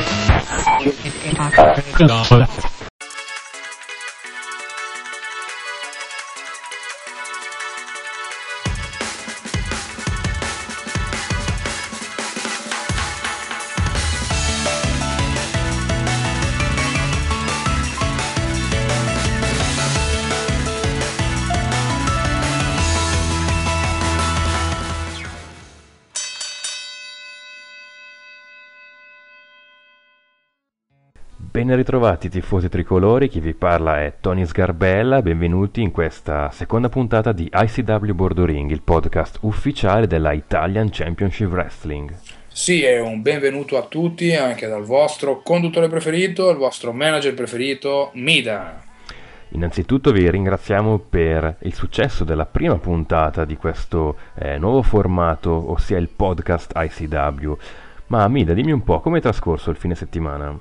Thank you. Ben ritrovati tifosi tricolori, chi vi parla è Tony Sgarbella, benvenuti in questa seconda puntata di ICW Bordoring, il podcast ufficiale della Italian Championship Wrestling. Sì, e un benvenuto a tutti anche dal vostro conduttore preferito, il vostro manager preferito, Mida. Innanzitutto vi ringraziamo per il successo della prima puntata di questo eh, nuovo formato, ossia il podcast ICW. Ma Mida, dimmi un po', come è trascorso il fine settimana?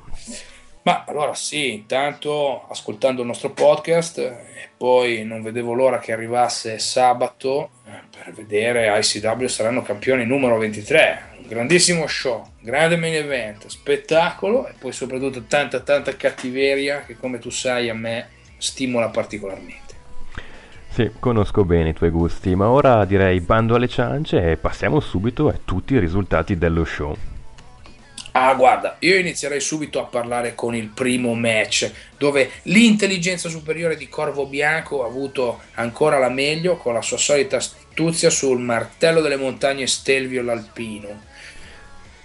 Ma allora sì, intanto ascoltando il nostro podcast e poi non vedevo l'ora che arrivasse sabato eh, per vedere ICW saranno campioni numero 23. Un grandissimo show, grande main event, spettacolo e poi soprattutto tanta tanta cattiveria che come tu sai a me stimola particolarmente. Sì, conosco bene i tuoi gusti, ma ora direi bando alle ciance e passiamo subito a tutti i risultati dello show. Ah, guarda, io inizierei subito a parlare con il primo match, dove l'intelligenza superiore di Corvo Bianco ha avuto ancora la meglio con la sua solita astuzia sul martello delle montagne Stelvio l'Alpino.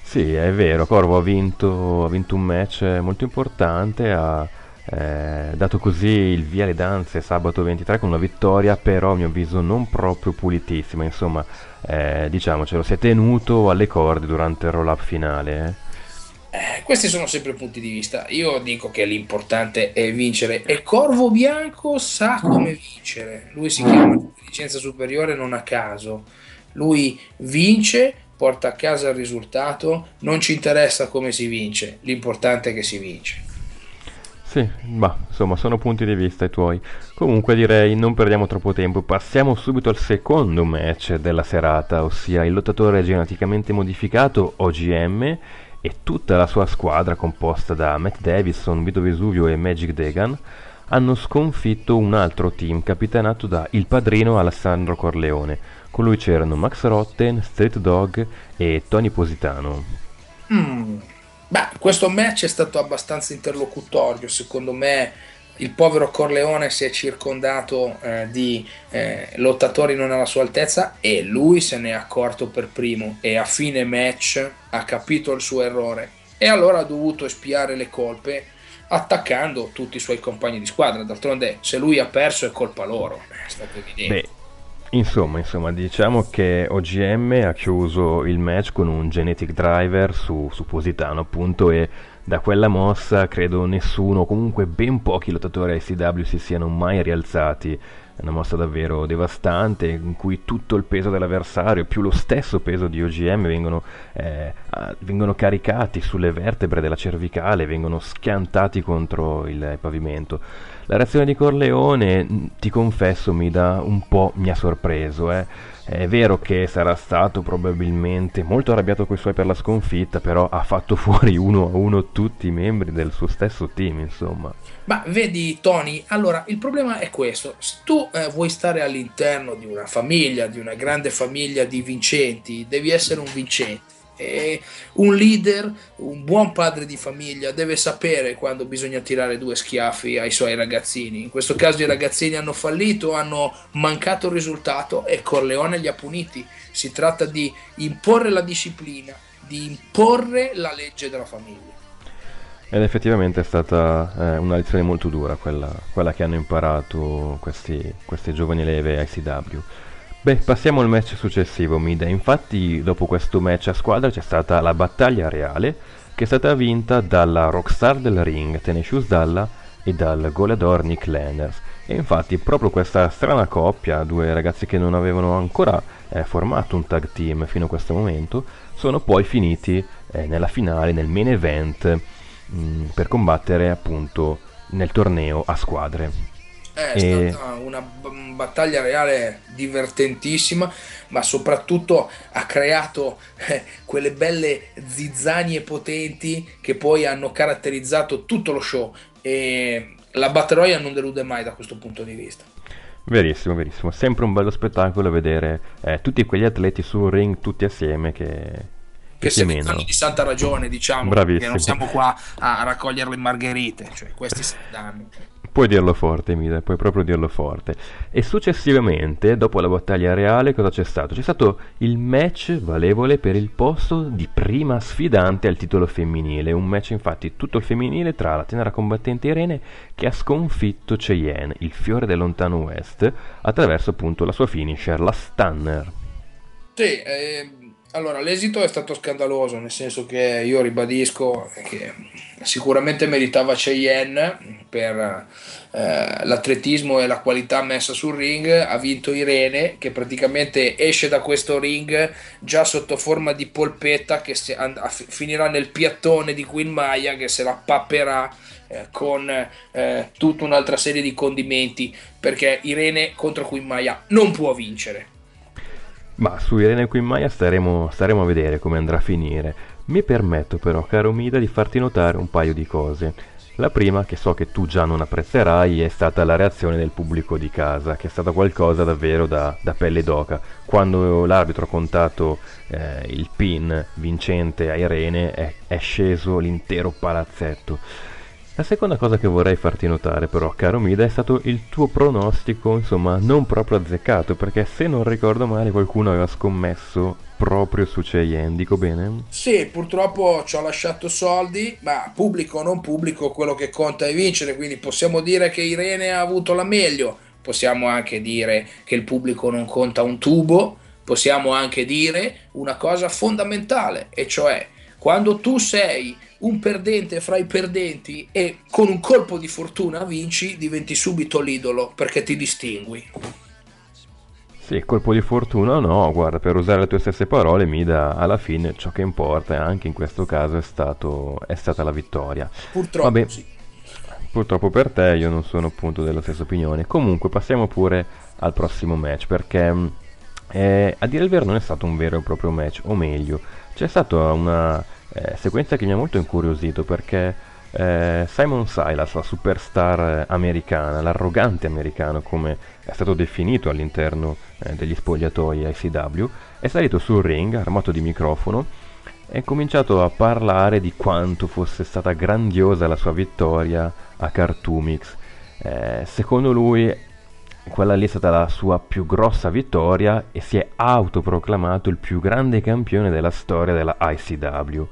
Sì, è vero, Corvo ha vinto, ha vinto un match molto importante, ha eh, dato così il via alle danze sabato 23 con una vittoria, però a mio avviso non proprio pulitissima, insomma, eh, diciamocelo, si è tenuto alle corde durante il roll-up finale. Eh. Eh, questi sono sempre punti di vista. Io dico che l'importante è vincere e Corvo Bianco sa come vincere. Lui si chiama intelligenza superiore non a caso. Lui vince, porta a casa il risultato, non ci interessa come si vince, l'importante è che si vince. Sì, ma insomma sono punti di vista i tuoi. Comunque direi non perdiamo troppo tempo, passiamo subito al secondo match della serata, ossia il lottatore geneticamente modificato OGM e tutta la sua squadra, composta da Matt Davison, Vito Vesuvio e Magic Degan, hanno sconfitto un altro team capitanato da il padrino Alessandro Corleone. Con lui c'erano Max Rotten, Street Dog e Tony Positano. Mm. Beh, questo match è stato abbastanza interlocutorio, secondo me il povero Corleone si è circondato eh, di eh, lottatori non alla sua altezza e lui se ne è accorto per primo e a fine match ha capito il suo errore e allora ha dovuto espiare le colpe attaccando tutti i suoi compagni di squadra. D'altronde se lui ha perso è colpa loro, è stato evidente. Beh. Insomma, insomma, diciamo che OGM ha chiuso il match con un genetic driver su, su Positano appunto e da quella mossa credo nessuno, comunque ben pochi lottatori ICW si siano mai rialzati. È una mossa davvero devastante in cui tutto il peso dell'avversario più lo stesso peso di OGM vengono, eh, vengono caricati sulle vertebre della cervicale, vengono schiantati contro il pavimento. La reazione di Corleone, ti confesso, mi dà un po' mi ha sorpreso, eh è vero che sarà stato probabilmente molto arrabbiato coi suoi per la sconfitta, però ha fatto fuori uno a uno tutti i membri del suo stesso team, insomma. Ma vedi Tony, allora il problema è questo, se tu eh, vuoi stare all'interno di una famiglia, di una grande famiglia di vincenti, devi essere un vincente e un leader, un buon padre di famiglia deve sapere quando bisogna tirare due schiaffi ai suoi ragazzini. In questo caso i ragazzini hanno fallito, hanno mancato il risultato e Corleone li ha puniti. Si tratta di imporre la disciplina, di imporre la legge della famiglia. Ed effettivamente è stata eh, una lezione molto dura quella, quella che hanno imparato questi, queste giovani leve ICW. Beh, passiamo al match successivo, Mida. Infatti, dopo questo match a squadra c'è stata la battaglia reale, che è stata vinta dalla rockstar del ring, Tenacious Dalla, e dal goleador Nick Landers. E infatti, proprio questa strana coppia, due ragazzi che non avevano ancora eh, formato un tag team fino a questo momento, sono poi finiti eh, nella finale, nel main event, mh, mm, per combattere appunto nel torneo a squadre. È e... stata una battaglia reale divertentissima, ma soprattutto ha creato eh, quelle belle zizzanie potenti che poi hanno caratterizzato tutto lo show e la Battle Royale non delude mai da questo punto di vista. Verissimo, verissimo. Sempre un bello spettacolo vedere eh, tutti quegli atleti sul ring tutti assieme che che se ne danno di santa ragione, diciamo, Bravissimo. che non siamo qua a raccogliere le margherite, cioè questi ne danno. Puoi dirlo forte, Mida, puoi proprio dirlo forte. E successivamente, dopo la battaglia reale, cosa c'è stato? C'è stato il match valevole per il posto di prima sfidante al titolo femminile. Un match, infatti, tutto il femminile tra la tenera combattente Irene che ha sconfitto Cheyenne, il fiore del lontano West, attraverso appunto la sua finisher, la Stunner. Sì, eh, allora l'esito è stato scandaloso, nel senso che io ribadisco che sicuramente meritava Cheyenne per eh, l'atletismo e la qualità messa sul ring, ha vinto Irene che praticamente esce da questo ring già sotto forma di polpetta che and- finirà nel piattone di Queen Maya che se la papperà eh, con eh, tutta un'altra serie di condimenti perché Irene contro Queen Maya non può vincere ma su Irene Quimmaia staremo, staremo a vedere come andrà a finire. Mi permetto però, caro Mida, di farti notare un paio di cose. La prima, che so che tu già non apprezzerai, è stata la reazione del pubblico di casa, che è stata qualcosa davvero da, da pelle d'oca. Quando l'arbitro ha contato eh, il pin vincente a Irene, è, è sceso l'intero palazzetto. La seconda cosa che vorrei farti notare però, caro Mida, è stato il tuo pronostico, insomma, non proprio azzeccato, perché se non ricordo male qualcuno aveva scommesso proprio su Cheyenne, dico bene? Sì, purtroppo ci ho lasciato soldi, ma pubblico o non pubblico, quello che conta è vincere, quindi possiamo dire che Irene ha avuto la meglio, possiamo anche dire che il pubblico non conta un tubo, possiamo anche dire una cosa fondamentale, e cioè quando tu sei un perdente fra i perdenti e con un colpo di fortuna vinci, diventi subito l'idolo perché ti distingui. Sì, colpo di fortuna no, guarda, per usare le tue stesse parole, Mida, alla fine ciò che importa, anche in questo caso, è, stato, è stata la vittoria. Purtroppo Vabbè, sì. Purtroppo per te io non sono appunto della stessa opinione. Comunque passiamo pure al prossimo match, perché eh, a dire il vero non è stato un vero e proprio match, o meglio, c'è stata una eh, sequenza che mi ha molto incuriosito perché eh, Simon Silas, la superstar eh, americana, l'arrogante americano come è stato definito all'interno eh, degli spogliatoi ICW, è salito sul ring armato di microfono e ha cominciato a parlare di quanto fosse stata grandiosa la sua vittoria a Cartoomix. Eh, secondo lui quella lì è stata la sua più grossa vittoria e si è autoproclamato il più grande campione della storia della ICW.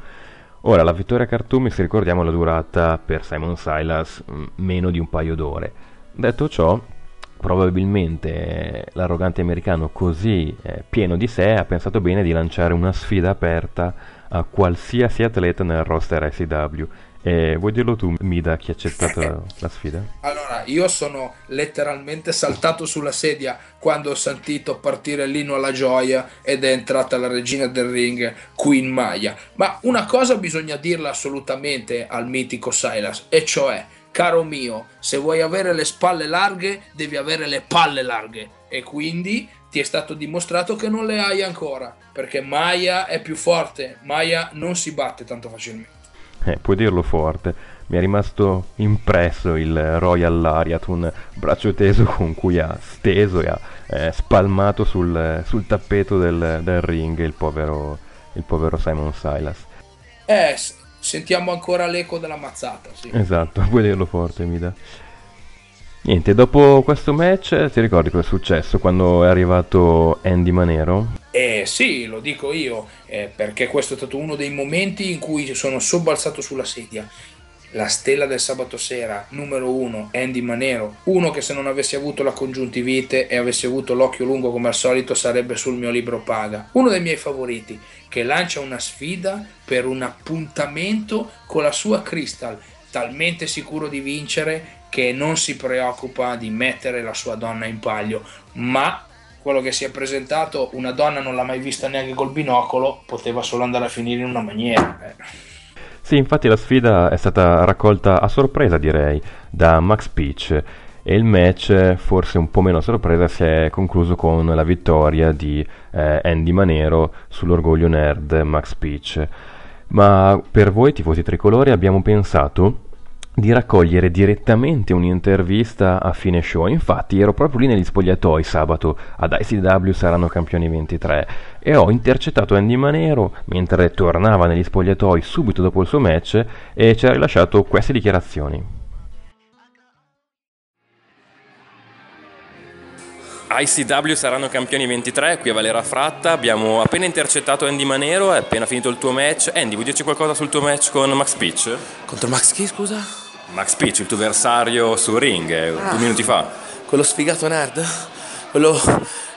Ora, la vittoria Cartoon, se ricordiamo, la durata per Simon Silas mm, meno di un paio d'ore. Detto ciò, probabilmente l'arrogante americano così eh, pieno di sé ha pensato bene di lanciare una sfida aperta a qualsiasi atleta nel roster ICW e vuoi dirlo tu, Mida, chi ha accettato la, sfida? Allora, io sono letteralmente saltato sulla sedia quando ho sentito partire l'inno alla gioia ed è entrata la regina del ring, Queen Maya. Ma una cosa bisogna dirla assolutamente al mitico Silas, e cioè, caro mio, se vuoi avere le spalle larghe, devi avere le palle larghe. E quindi ti è stato dimostrato che non le hai ancora, perché Maya è più forte, Maya non si batte tanto facilmente. Eh, puoi dirlo forte. Mi è rimasto impresso il Royal Lariat, un braccio teso con cui ha steso e ha eh, spalmato sul, sul tappeto del, del, ring il povero, il povero Simon Silas. Eh, sentiamo ancora l'eco della mazzata. Sì. Esatto, puoi dirlo forte, Mida. Niente, dopo questo match ti ricordi cosa è successo quando è arrivato Andy Manero? Eh sì, lo dico io, eh, perché questo è stato uno dei momenti in cui sono sobbalzato sulla sedia. La stella del sabato sera, numero uno, Andy Manero, uno che se non avessi avuto la congiuntivite e avessi avuto l'occhio lungo come al solito sarebbe sul mio libro paga. Uno dei miei favoriti, che lancia una sfida per un appuntamento con la sua Crystal, talmente sicuro di vincere che non si preoccupa di mettere la sua donna in palio, ma quello che si è presentato, una donna non l'ha mai vista neanche col binocolo, poteva solo andare a finire in una maniera. Eh. Sì, infatti la sfida è stata raccolta a sorpresa, direi, da Max Peach e il match, forse un po' meno sorpresa, si è concluso con la vittoria di eh, Andy Manero sull'orgoglio nerd Max Peach. Ma per voi, tifosi tricolori, abbiamo pensato di raccogliere direttamente un'intervista a fine show. Infatti ero proprio lì negli spogliatoi sabato ad ICW saranno campioni 23 e ho intercettato Andy Manero mentre tornava negli spogliatoi subito dopo il suo match e ci ha rilasciato queste dichiarazioni. ICW saranno campioni 23, qui a Valera Fratta, abbiamo appena intercettato Andy Manero, è appena finito il tuo match. Andy, vuoi dirci qualcosa sul tuo match con Max Peach? Contro Max chi, scusa? Max Peach, il tuo avversario sul ring, eh, ah, due minuti fa. Quello sfigato nerd? Quello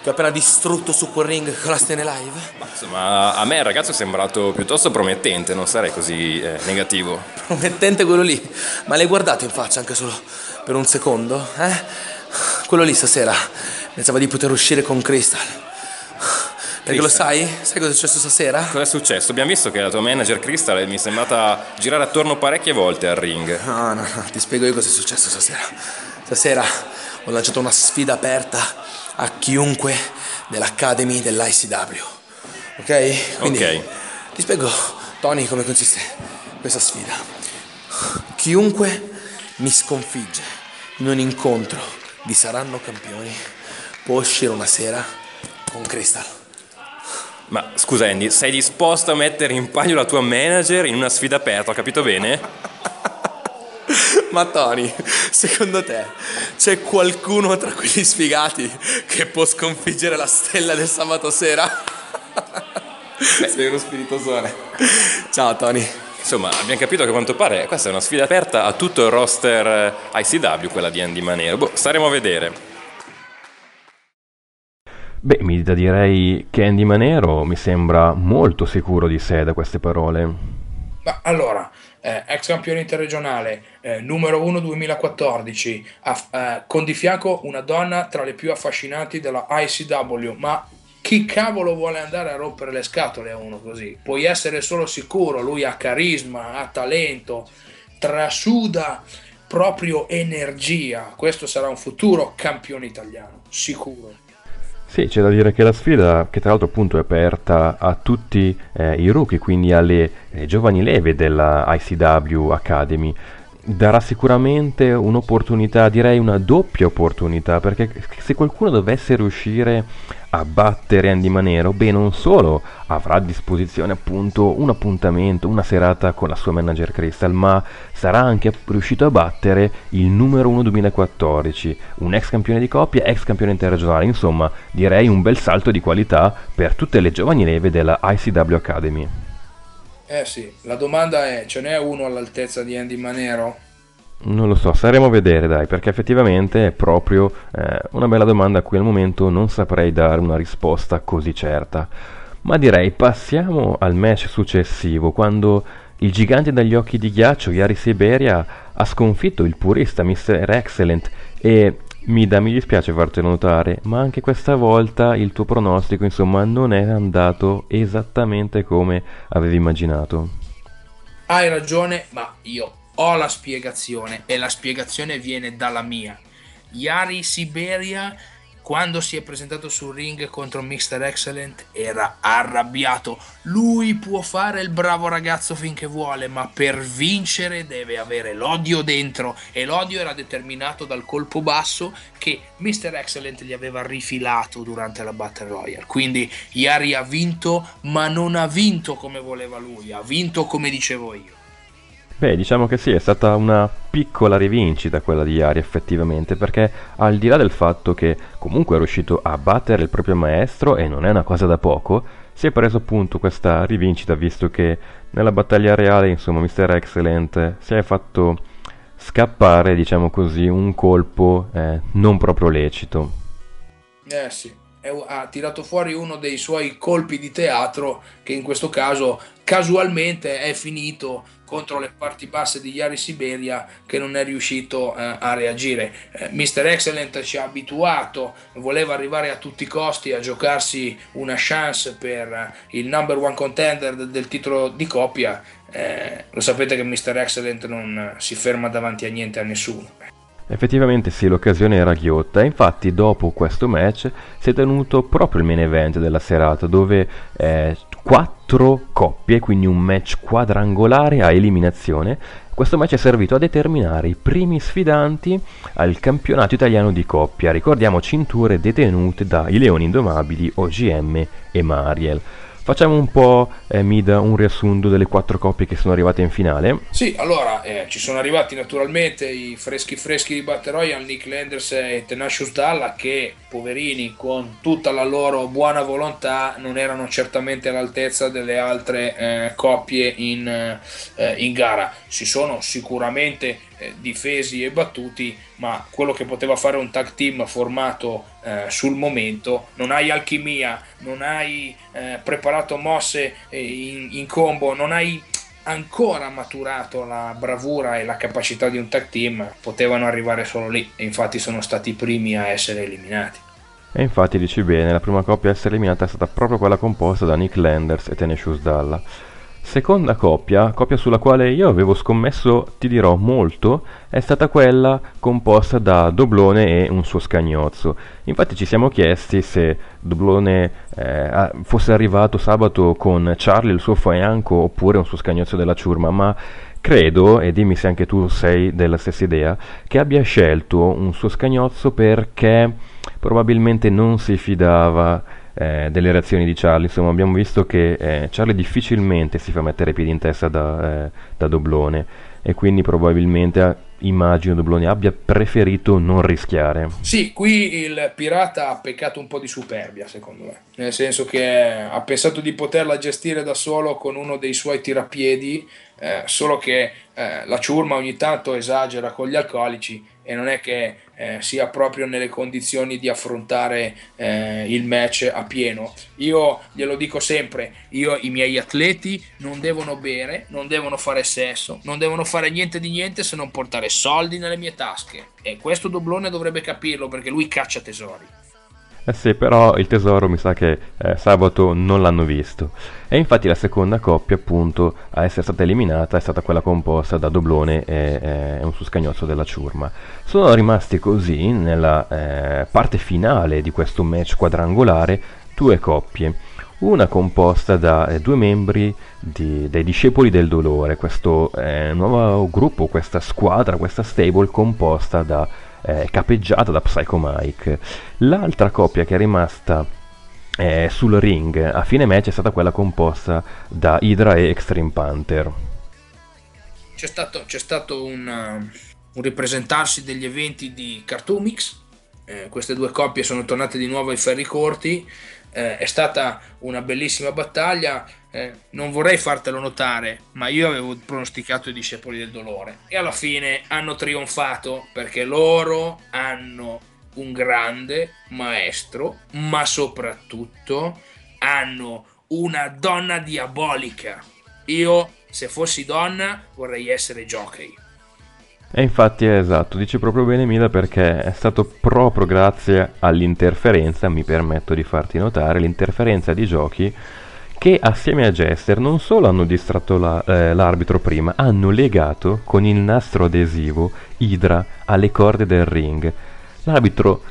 che ho appena distrutto su quel ring con la Stene Live? Ma insomma, a me il ragazzo è sembrato piuttosto promettente, non sarei così eh, negativo. Promettente quello lì? Ma l'hai guardato in faccia anche solo per un secondo? Eh? Quello lì stasera pensava di poter uscire con Crystal. Perché lo sai? Sai cosa è successo stasera? Cosa è successo? Abbiamo visto che la tua manager Crystal mi è sembrata girare attorno parecchie volte al ring. No, no, no, ti spiego io cosa è successo stasera. Stasera ho lanciato una sfida aperta a chiunque dell'Academy dell'ICW. Ok? Quindi ok. Ti spiego, Tony, come consiste questa sfida. Chiunque mi sconfigge in un incontro di Saranno Campioni può uscire una sera con Crystal. Ma scusa Andy, sei disposto a mettere in palio la tua manager in una sfida aperta, ho capito bene? Ma Tony, secondo te c'è qualcuno tra quegli sfigati che può sconfiggere la stella del sabato sera? Beh, sei uno spiritosone. Ciao Tony. Insomma, abbiamo capito che a quanto pare questa è una sfida aperta a tutto il roster ICW, quella di Andy Manero. Boh, staremo a vedere. Beh, mi da direi che Andy Manero mi sembra molto sicuro di sé da queste parole. Ma allora, eh, ex campione interregionale, eh, numero 1 2014, aff- eh, con di fianco una donna tra le più affascinanti della ICW, ma chi cavolo vuole andare a rompere le scatole a uno così? Puoi essere solo sicuro, lui ha carisma, ha talento, trasuda proprio energia. Questo sarà un futuro campione italiano, sicuro. Sì, c'è da dire che la sfida, che tra l'altro appunto è aperta a tutti eh, i rookie, quindi alle eh, giovani leve della ICW Academy, darà sicuramente un'opportunità, direi una doppia opportunità, perché se qualcuno dovesse riuscire a battere Andy Manero, beh, non solo avrà a disposizione appunto un appuntamento, una serata con la sua manager Crystal, ma sarà anche riuscito a battere il numero 1 2014, un ex campione di coppia, ex campione interregionale, insomma, direi un bel salto di qualità per tutte le giovani leve della ICW Academy. Eh sì, la domanda è, ce n'è uno all'altezza di Andy Manero? Non lo so, staremo a vedere dai, perché effettivamente è proprio eh, una bella domanda a cui al momento non saprei dare una risposta così certa. Ma direi passiamo al match successivo, quando il gigante dagli occhi di ghiaccio, Yari Siberia, ha sconfitto il purista Mr. Excellent e Mida, mi dispiace fartelo notare, ma anche questa volta il tuo pronostico, insomma, non è andato esattamente come avevi immaginato. Hai ragione, ma io ho la spiegazione e la spiegazione viene dalla mia. Yari Siberia quando si è presentato sul ring contro Mr. Excellent era arrabbiato. Lui può fare il bravo ragazzo finché vuole, ma per vincere deve avere l'odio dentro e l'odio era determinato dal colpo basso che Mr. Excellent gli aveva rifilato durante la Battle Royale. Quindi Yari ha vinto, ma non ha vinto come voleva lui, ha vinto come dicevo io. Beh, diciamo che sì, è stata una piccola rivincita quella di Yari effettivamente, perché al di là del fatto che comunque è riuscito a battere il proprio maestro, e non è una cosa da poco, si è preso appunto questa rivincita visto che nella battaglia reale, insomma, Mr. Excellent si è fatto scappare, diciamo così, un colpo eh, non proprio lecito. Eh sì, ha tirato fuori uno dei suoi colpi di teatro che in questo caso casualmente è finito contro le parti basse di Yari Siberia che non è riuscito eh, a reagire. Eh, Mr. Excellent ci ha abituato, voleva arrivare a tutti i costi a giocarsi una chance per il number one contender del titolo di coppia. Eh, lo sapete che Mr. Excellent non si ferma davanti a niente a nessuno. Effettivamente sì, l'occasione era ghiotta, infatti dopo questo match si è tenuto proprio il main event della serata dove eh, quattro coppie, quindi un match quadrangolare a eliminazione, questo match è servito a determinare i primi sfidanti al campionato italiano di coppia, ricordiamo cinture detenute dai Leoni Indomabili, OGM e Mariel. Facciamo un po', eh, Mida, un riassunto delle quattro coppie che sono arrivate in finale. Sì, allora eh, ci sono arrivati naturalmente i freschi freschi di Battle Royale, Nick Landers e Tenacious Dalla, che poverini con tutta la loro buona volontà non erano certamente all'altezza delle altre eh, coppie in, eh, in gara. Si sono sicuramente eh, difesi e battuti, ma quello che poteva fare un tag team formato eh, sul momento, non hai alchimia, non hai eh, preparato mosse eh, in, in combo, non hai ancora maturato la bravura e la capacità di un tag team, potevano arrivare solo lì e infatti sono stati i primi a essere eliminati. E infatti dici bene, la prima coppia a essere eliminata è stata proprio quella composta da Nick Landers e Tenacious Dalla. Seconda coppia, coppia sulla quale io avevo scommesso, ti dirò, molto, è stata quella composta da Doblone e un suo scagnozzo. Infatti ci siamo chiesti se Doblone eh, fosse arrivato sabato con Charlie, il suo fianco, oppure un suo scagnozzo della ciurma, ma credo, e dimmi se anche tu sei della stessa idea, che abbia scelto un suo scagnozzo perché probabilmente non si fidava eh, delle reazioni di Charlie. Insomma, abbiamo visto che eh, Charlie difficilmente si fa mettere i piedi in testa da, eh, da Doblone e quindi probabilmente immagino Doblone abbia preferito non rischiare. Sì, qui il pirata ha peccato un po' di superbia, secondo me, nel senso che ha pensato di poterla gestire da solo con uno dei suoi tirapiedi, eh, solo che eh, la ciurma ogni tanto esagera con gli alcolici e non è che eh, sia proprio nelle condizioni di affrontare eh, il match a pieno. Io glielo dico sempre, io i miei atleti non devono bere, non devono fare sesso, non devono fare niente di niente se non portare soldi nelle mie tasche. E questo doblone dovrebbe capirlo perché lui caccia tesori. Eh sì, però il tesoro mi sa che eh, sabato non l'hanno visto. E infatti la seconda coppia, appunto, a essere stata eliminata è stata quella composta da Doblone e, e un suscagnozzo della ciurma. Sono rimasti così, nella eh, parte finale di questo match quadrangolare, due coppie. Una composta da eh, due membri di, dei discepoli del dolore, questo eh, nuovo gruppo, questa squadra, questa stable composta da eh, capeggiata da Psycho Mike. L'altra coppia che è rimasta eh, sul ring a fine match è stata quella composta da Hydra e Extreme Panther. C'è stato, c'è stato un, uh, un, ripresentarsi degli eventi di Cartoomix. Eh, queste due coppie sono tornate di nuovo ai ferri corti. Eh, è stata una bellissima battaglia eh, non vorrei fartelo notare, ma io avevo pronosticato i discepoli del dolore e alla fine hanno trionfato perché loro hanno un grande maestro, ma soprattutto hanno una donna diabolica. Io, se fossi donna, vorrei essere jockey. E infatti è esatto, dici proprio bene Mila perché è stato proprio grazie all'interferenza, mi permetto di farti notare, l'interferenza di giochi che assieme a Jester non solo hanno distratto la, eh, l'arbitro prima, hanno legato con il nastro adesivo Idra alle corde del ring. L'arbitro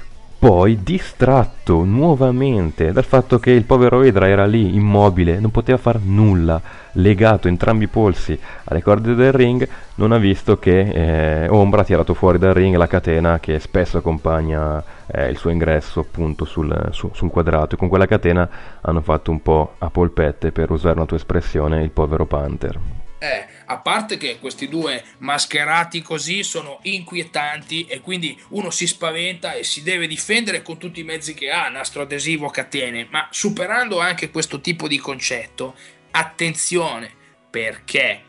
poi distratto nuovamente dal fatto che il povero Idra era lì immobile, non poteva fare nulla, legato entrambi i polsi alle corde del ring, non ha visto che eh, Ombra ha tirato fuori dal ring la catena che spesso accompagna eh, il suo ingresso appunto sul, su, sul, quadrato e con quella catena hanno fatto un po' a polpette per usare una tua espressione il povero Panther. Eh, a parte che questi due mascherati così sono inquietanti e quindi uno si spaventa e si deve difendere con tutti i mezzi che ha, nastro adesivo, catene, ma superando anche questo tipo di concetto, attenzione perché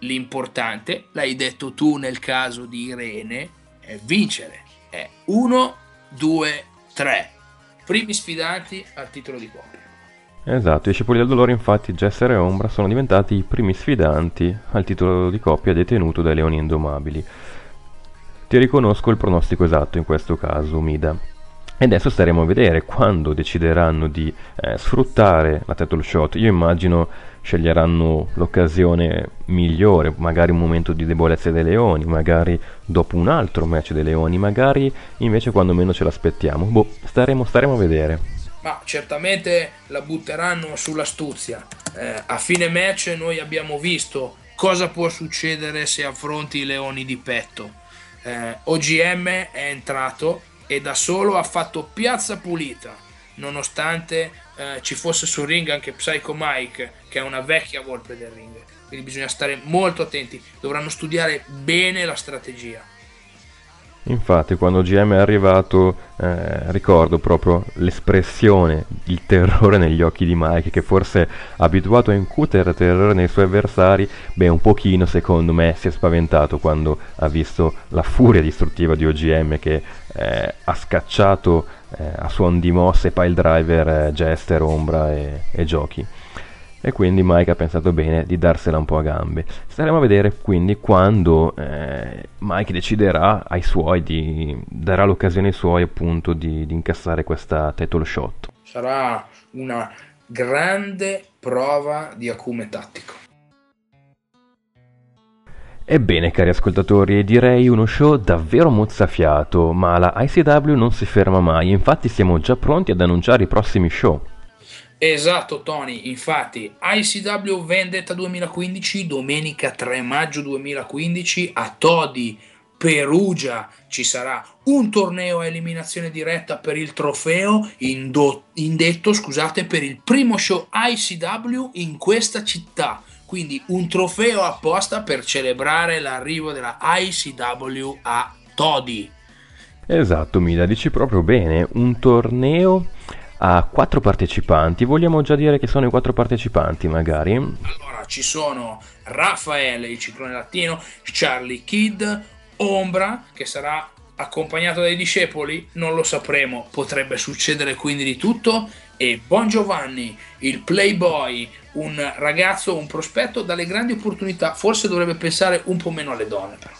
l'importante, l'hai detto tu nel caso di Irene, è vincere. È uno 2, 3. Primi sfidanti al titolo di coppia. Esatto, i discepoli del dolore infatti Jesser e Ombra sono diventati i primi sfidanti al titolo di coppia detenuto dai leoni indomabili. Ti riconosco il pronostico esatto in questo caso, Mida. E adesso staremo a vedere quando decideranno di eh, sfruttare la title shot. Io immagino sceglieranno l'occasione migliore, magari un momento di debolezza dei Leoni, magari dopo un altro match dei Leoni, magari invece quando meno ce l'aspettiamo. Boh, staremo, staremo a vedere. Ma certamente la butteranno sull'astuzia. Eh, a fine match noi abbiamo visto cosa può succedere se affronti i Leoni di petto. Eh, OGM è entrato e da solo ha fatto piazza pulita, nonostante eh, ci fosse sul ring anche Psycho Mike, che è una vecchia volpe del ring. Quindi bisogna stare molto attenti, dovranno studiare bene la strategia. Infatti, quando GM è arrivato, eh, ricordo proprio l'espressione, il terrore negli occhi di Mike, che forse abituato a incutere terrore nei suoi avversari, beh, un pochino secondo me si è spaventato quando ha visto la furia distruttiva di OGM che eh, ha scacciato eh, a suon di mosse pile driver, eh, Jester, Ombra e, e giochi e quindi Mike ha pensato bene di darsela un po' a gambe. Staremo a vedere quindi quando eh, Mike deciderà ai suoi, di, darà l'occasione ai suoi appunto di, di incassare questa title shot. Sarà una grande prova di acume tattico. Ebbene cari ascoltatori, direi uno show davvero mozzafiato, ma la ICW non si ferma mai, infatti siamo già pronti ad annunciare i prossimi show. Esatto Tony, infatti ICW Vendetta 2015 domenica 3 maggio 2015 a Todi, Perugia ci sarà un torneo a eliminazione diretta per il trofeo indo- indetto scusate, per il primo show ICW in questa città. Quindi un trofeo apposta per celebrare l'arrivo della ICW a Todi. Esatto, Mila, dici proprio bene, un torneo ha quattro partecipanti. Vogliamo già dire che sono i quattro partecipanti, magari? Allora, ci sono Raffaele, il ciclone latino, Charlie Kidd, Ombra, che sarà accompagnato dai discepoli, non lo sapremo, potrebbe succedere quindi di tutto, e Bon Giovanni, il playboy, un ragazzo, un prospetto dalle grandi opportunità, forse dovrebbe pensare un po' meno alle donne però.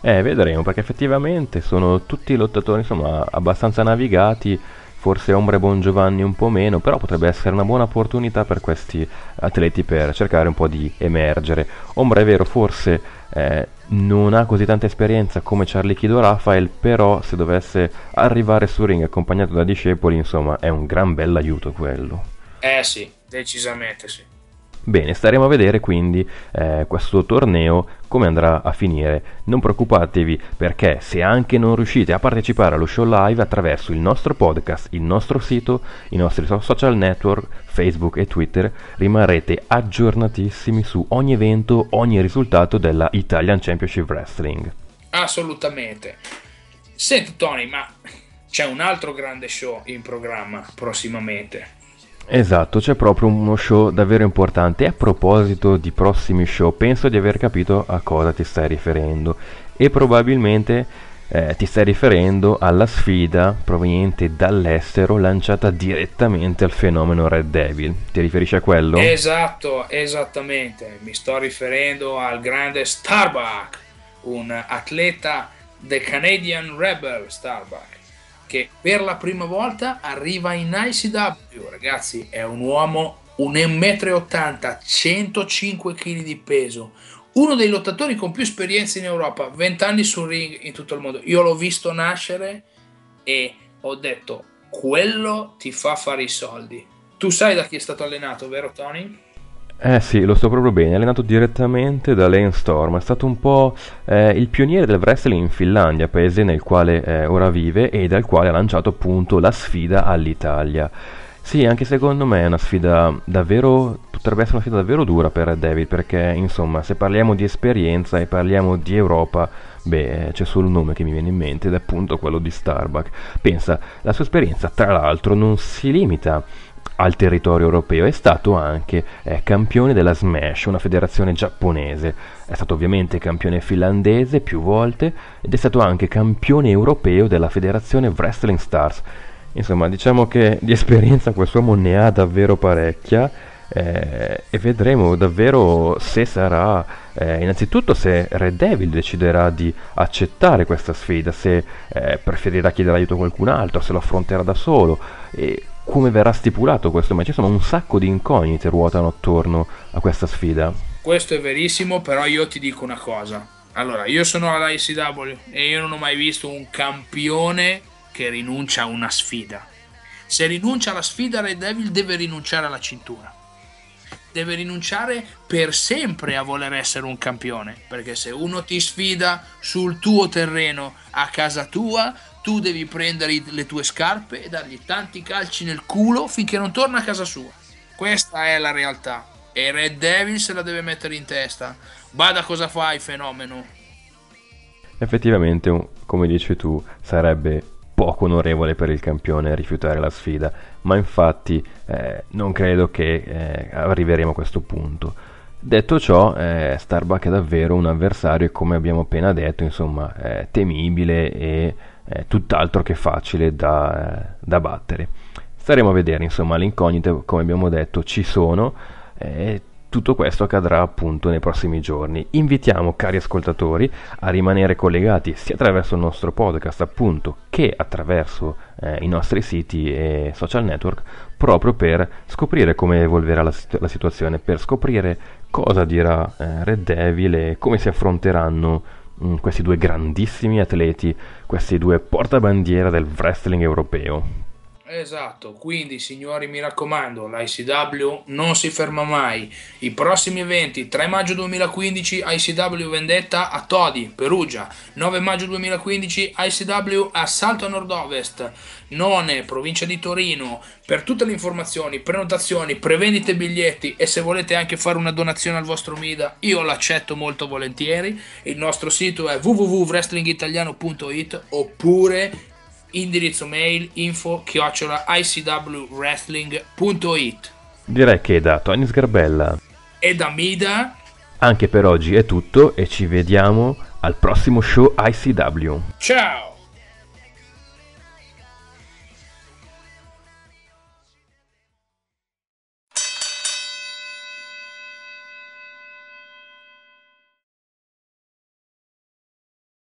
Eh, vedremo, perché effettivamente sono tutti lottatori, insomma, abbastanza navigati, forse Ombre Bon Giovanni un po' meno, però potrebbe essere una buona opportunità per questi atleti per cercare un po' di emergere. Ombra è vero, forse eh, non ha così tanta esperienza come Charlie Kido Rafael, però se dovesse arrivare su ring accompagnato da discepoli, insomma, è un gran bel aiuto quello. Eh sì, decisamente sì. Bene, staremo a vedere quindi eh, questo torneo come andrà a finire. Non preoccupatevi perché se anche non riuscite a partecipare allo show live attraverso il nostro podcast, il nostro sito, i nostri social network, Facebook e Twitter, rimarrete aggiornatissimi su ogni evento, ogni risultato della Italian Championship Wrestling. Assolutamente. Senti Tony, ma c'è un altro grande show in programma prossimamente. Esatto, c'è proprio uno show davvero importante. E a proposito di prossimi show, penso di aver capito a cosa ti stai riferendo. E probabilmente eh, ti stai riferendo alla sfida proveniente dall'estero lanciata direttamente al fenomeno Red Devil. Ti riferisci a quello? Esatto, esattamente. Mi sto riferendo al grande Starbuck, un atleta del Canadian Rebel Starbuck che per la prima volta arriva in ICW, ragazzi, è un uomo 1,80 m, 105 kg di peso, uno dei lottatori con più esperienza in Europa, 20 anni sul ring in tutto il mondo. Io l'ho visto nascere e ho detto, quello ti fa fare i soldi. Tu sai da chi è stato allenato, vero Tony? Eh sì, lo so proprio bene, è allenato direttamente da Lane Storm, è stato un po' eh, il pioniere del wrestling in Finlandia, paese nel quale eh, ora vive e dal quale ha lanciato appunto la sfida all'Italia. Sì, anche secondo me è una sfida davvero, potrebbe essere una sfida davvero dura per David, perché insomma se parliamo di esperienza e parliamo di Europa, beh c'è solo un nome che mi viene in mente ed è appunto quello di Starbuck. Pensa, la sua esperienza tra l'altro non si limita al territorio europeo, è stato anche eh, campione della Smash, una federazione giapponese, è stato ovviamente campione finlandese più volte ed è stato anche campione europeo della federazione Wrestling Stars. Insomma, diciamo che di esperienza quest'uomo ne ha davvero parecchia eh, e vedremo davvero se sarà, eh, innanzitutto se Red Devil deciderà di accettare questa sfida, se eh, preferirà chiedere aiuto a qualcun altro, se lo affronterà da solo e come verrà stipulato questo match, insomma un sacco di incognite ruotano attorno a questa sfida. Questo è verissimo, però io ti dico una cosa. Allora, io sono alla ICW e io non ho mai visto un campione che rinuncia a una sfida. Se rinuncia alla sfida, Red Devil deve rinunciare alla cintura. Deve rinunciare per sempre a voler essere un campione. Perché se uno ti sfida sul tuo terreno, a casa tua, tu devi prendere le tue scarpe e dargli tanti calci nel culo finché non torna a casa sua. Questa è la realtà. E Red Devil se la deve mettere in testa. Bada cosa fai, fenomeno. Effettivamente, come dici tu, sarebbe poco onorevole per il campione rifiutare la sfida, ma infatti eh, non credo che eh, arriveremo a questo punto. Detto ciò, eh, Starbuck è davvero un avversario e come abbiamo appena detto, insomma, temibile e tutt'altro che facile da, eh, da battere. Staremo a vedere, insomma, le incognite, come abbiamo detto, ci sono. E tutto questo accadrà appunto nei prossimi giorni. Invitiamo cari ascoltatori a rimanere collegati sia attraverso il nostro podcast appunto che attraverso eh, i nostri siti e social network proprio per scoprire come evolverà la, la situazione, per scoprire cosa dirà eh, Red Devil e come si affronteranno mm, questi due grandissimi atleti, questi due portabandiera del wrestling europeo. Esatto, quindi signori mi raccomando, l'ICW non si ferma mai. I prossimi eventi, 3 maggio 2015 ICW Vendetta a Todi, Perugia, 9 maggio 2015 ICW a Salto Nord-Ovest, None, provincia di Torino. Per tutte le informazioni, prenotazioni, prevendite biglietti e se volete anche fare una donazione al vostro Mida, io l'accetto molto volentieri. Il nostro sito è www.wrestlingitaliano.it oppure indirizzo mail info chiocciola icwwrestling.it Direi che da Tony Sgarbella e da Mida anche per oggi è tutto e ci vediamo al prossimo show ICW. Ciao!